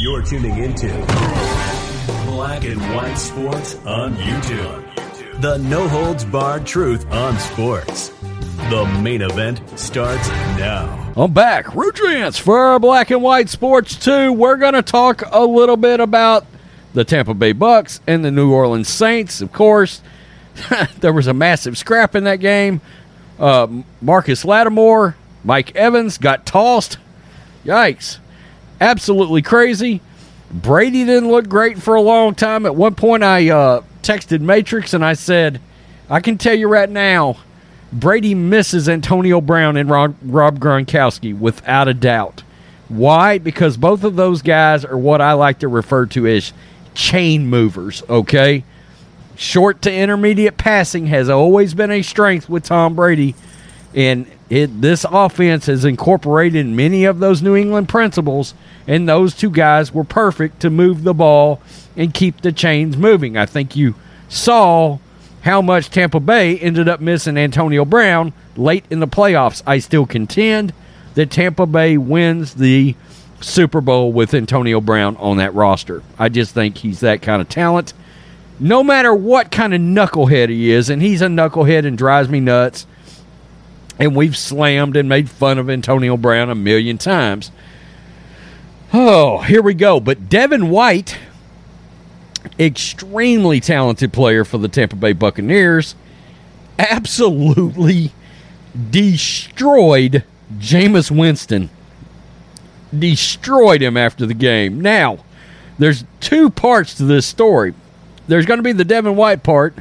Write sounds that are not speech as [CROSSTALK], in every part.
You're tuning into Black and White Sports on YouTube. The no holds barred truth on sports. The main event starts now. I'm back. Rudrance for Black and White Sports 2. We're going to talk a little bit about the Tampa Bay Bucks and the New Orleans Saints. Of course, [LAUGHS] there was a massive scrap in that game. Uh, Marcus Lattimore, Mike Evans got tossed. Yikes. Absolutely crazy. Brady didn't look great for a long time. At one point, I uh, texted Matrix and I said, I can tell you right now, Brady misses Antonio Brown and Rob, Rob Gronkowski without a doubt. Why? Because both of those guys are what I like to refer to as chain movers, okay? Short to intermediate passing has always been a strength with Tom Brady, and it, this offense has incorporated many of those New England principles, and those two guys were perfect to move the ball and keep the chains moving. I think you saw how much Tampa Bay ended up missing Antonio Brown late in the playoffs. I still contend that Tampa Bay wins the Super Bowl with Antonio Brown on that roster. I just think he's that kind of talent. No matter what kind of knucklehead he is, and he's a knucklehead and drives me nuts, and we've slammed and made fun of Antonio Brown a million times. Oh, here we go. But Devin White, extremely talented player for the Tampa Bay Buccaneers, absolutely destroyed Jameis Winston destroyed him after the game. Now, there's two parts to this story. There's going to be the Devin White part,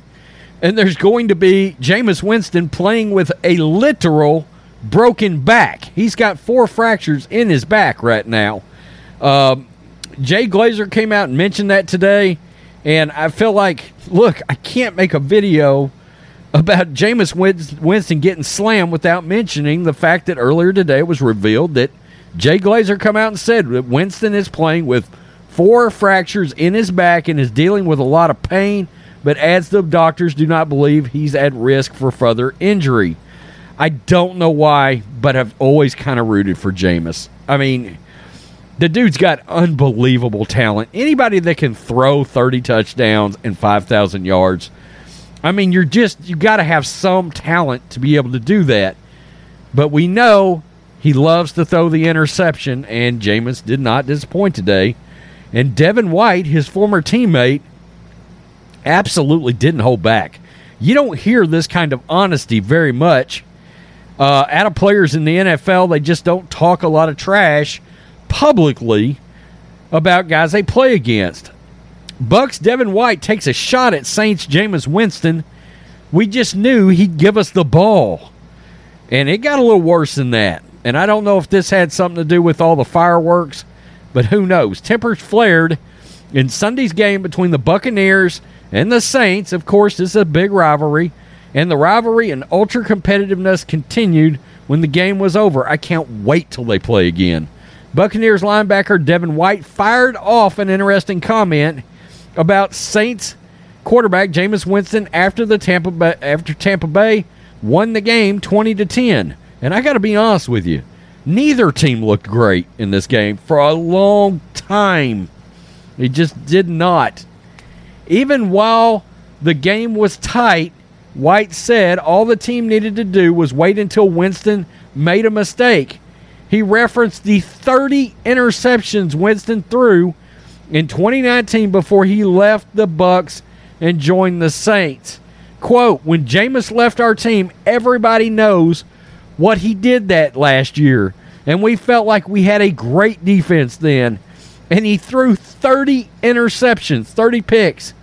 and there's going to be Jameis Winston playing with a literal broken back. He's got four fractures in his back right now. Um, Jay Glazer came out and mentioned that today, and I feel like, look, I can't make a video about Jameis Winston getting slammed without mentioning the fact that earlier today it was revealed that – Jay Glazer come out and said that Winston is playing with four fractures in his back and is dealing with a lot of pain, but adds the doctors do not believe he's at risk for further injury. I don't know why, but I've always kind of rooted for Jameis. I mean, the dude's got unbelievable talent. Anybody that can throw 30 touchdowns and 5,000 yards, I mean, you're just, you got to have some talent to be able to do that. But we know he loves to throw the interception, and Jameis did not disappoint today. And Devin White, his former teammate, absolutely didn't hold back. You don't hear this kind of honesty very much uh, out of players in the NFL. They just don't talk a lot of trash publicly about guys they play against. Bucks Devin White takes a shot at Saints Jameis Winston. We just knew he'd give us the ball. And it got a little worse than that. And I don't know if this had something to do with all the fireworks, but who knows? Tempers flared in Sunday's game between the Buccaneers and the Saints. Of course, this is a big rivalry, and the rivalry and ultra competitiveness continued when the game was over. I can't wait till they play again. Buccaneers linebacker Devin White fired off an interesting comment about Saints quarterback Jameis Winston after the Tampa Bay, after Tampa Bay won the game 20 to 10. And I got to be honest with you, neither team looked great in this game for a long time. It just did not. Even while the game was tight, White said all the team needed to do was wait until Winston made a mistake. He referenced the 30 interceptions Winston threw in 2019 before he left the Bucks and joined the Saints. Quote, when Jameis left our team, everybody knows what he did that last year. And we felt like we had a great defense then. And he threw 30 interceptions, 30 picks.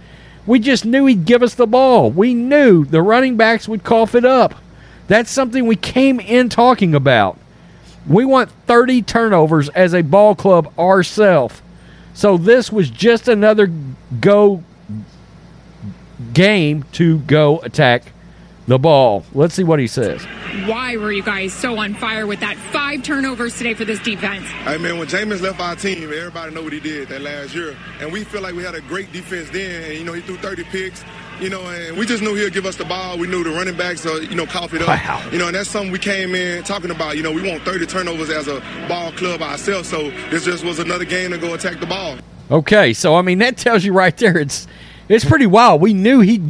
We just knew he'd give us the ball. We knew the running backs would cough it up. That's something we came in talking about. We want 30 turnovers as a ball club ourselves. So this was just another go game to go attack the ball. Let's see what he says. Why were you guys so on fire with that five turnovers today for this defense? Hey man, when Jameis left our team, everybody know what he did that last year, and we feel like we had a great defense then. And you know, he threw 30 picks. You know, and we just knew he'd give us the ball. We knew the running backs, uh, you know, cough it up. Wow. You know, and that's something we came in talking about. You know, we want 30 turnovers as a ball club ourselves. So this just was another game to go attack the ball. Okay, so I mean that tells you right there. It's it's pretty wild. We knew he.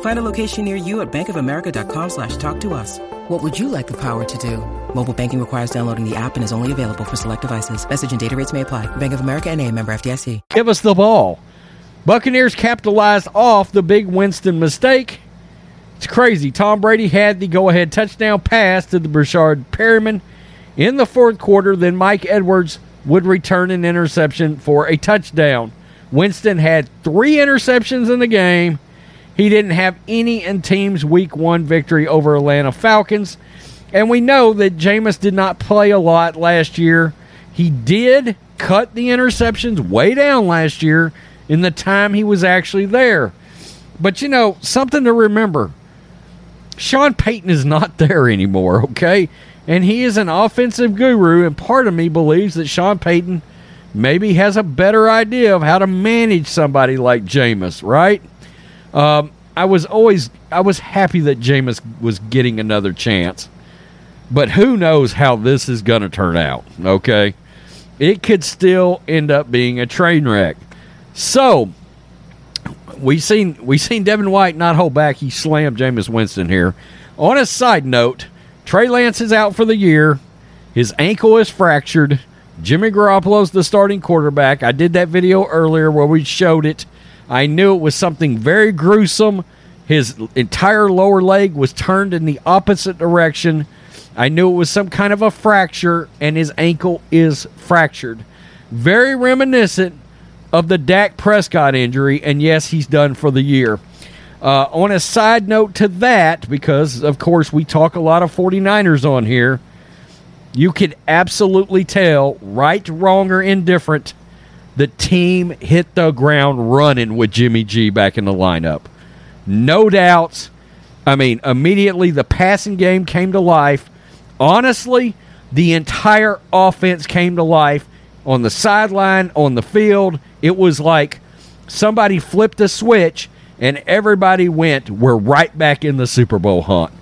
Find a location near you at bankofamerica.com slash talk to us. What would you like the power to do? Mobile banking requires downloading the app and is only available for select devices. Message and data rates may apply. Bank of America and a member FDIC. give us the ball. Buccaneers capitalized off the big Winston mistake. It's crazy. Tom Brady had the go ahead touchdown pass to the Breshad Perriman in the fourth quarter. Then Mike Edwards would return an interception for a touchdown. Winston had three interceptions in the game. He didn't have any in team's week one victory over Atlanta Falcons. And we know that Jameis did not play a lot last year. He did cut the interceptions way down last year in the time he was actually there. But you know, something to remember Sean Payton is not [LAUGHS] there anymore, okay? And he is an offensive guru, and part of me believes that Sean Payton maybe has a better idea of how to manage somebody like Jameis, right? Um, I was always I was happy that Jameis was getting another chance. But who knows how this is going to turn out, okay? It could still end up being a train wreck. So, we seen we seen Devin White not hold back. He slammed Jameis Winston here. On a side note, Trey Lance is out for the year. His ankle is fractured. Jimmy Garoppolo's the starting quarterback. I did that video earlier where we showed it. I knew it was something very gruesome. His entire lower leg was turned in the opposite direction. I knew it was some kind of a fracture, and his ankle is fractured. Very reminiscent of the Dak Prescott injury, and yes, he's done for the year. Uh, on a side note to that, because of course we talk a lot of 49ers on here, you could absolutely tell, right, wrong, or indifferent, the team hit the ground running with Jimmy G back in the lineup. No doubts. I mean, immediately the passing game came to life. Honestly, the entire offense came to life on the sideline, on the field. It was like somebody flipped a switch and everybody went, we're right back in the Super Bowl hunt.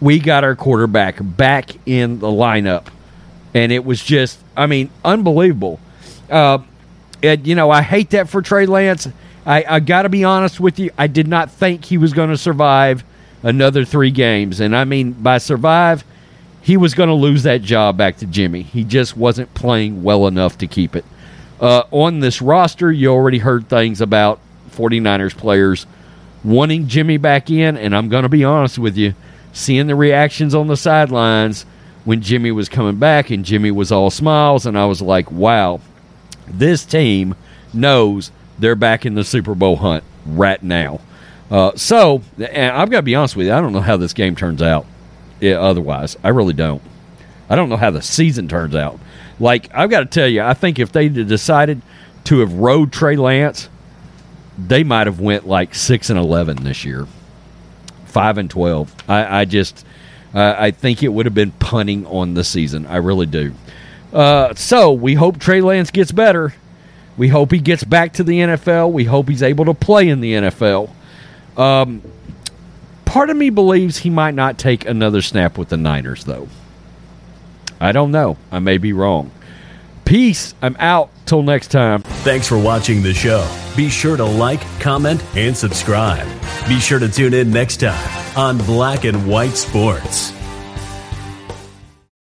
We got our quarterback back in the lineup. And it was just, I mean, unbelievable. Uh, and, you know, I hate that for Trey Lance. I, I got to be honest with you. I did not think he was going to survive another three games. And I mean, by survive, he was going to lose that job back to Jimmy. He just wasn't playing well enough to keep it. Uh, on this roster, you already heard things about 49ers players wanting Jimmy back in. And I'm going to be honest with you, seeing the reactions on the sidelines when Jimmy was coming back and Jimmy was all smiles, and I was like, wow, this team knows they're back in the Super Bowl hunt right now. Uh, so, I've got to be honest with you, I don't know how this game turns out. Yeah, otherwise, I really don't. I don't know how the season turns out. Like I've got to tell you, I think if they decided to have rode Trey Lance, they might have went like six and eleven this year, five and twelve. I, I just, uh, I think it would have been punting on the season. I really do. Uh, so we hope Trey Lance gets better. We hope he gets back to the NFL. We hope he's able to play in the NFL. Um, part of me believes he might not take another snap with the Niners, though. I don't know. I may be wrong. Peace. I'm out. Till next time. Thanks for watching the show. Be sure to like, comment, and subscribe. Be sure to tune in next time on Black and White Sports.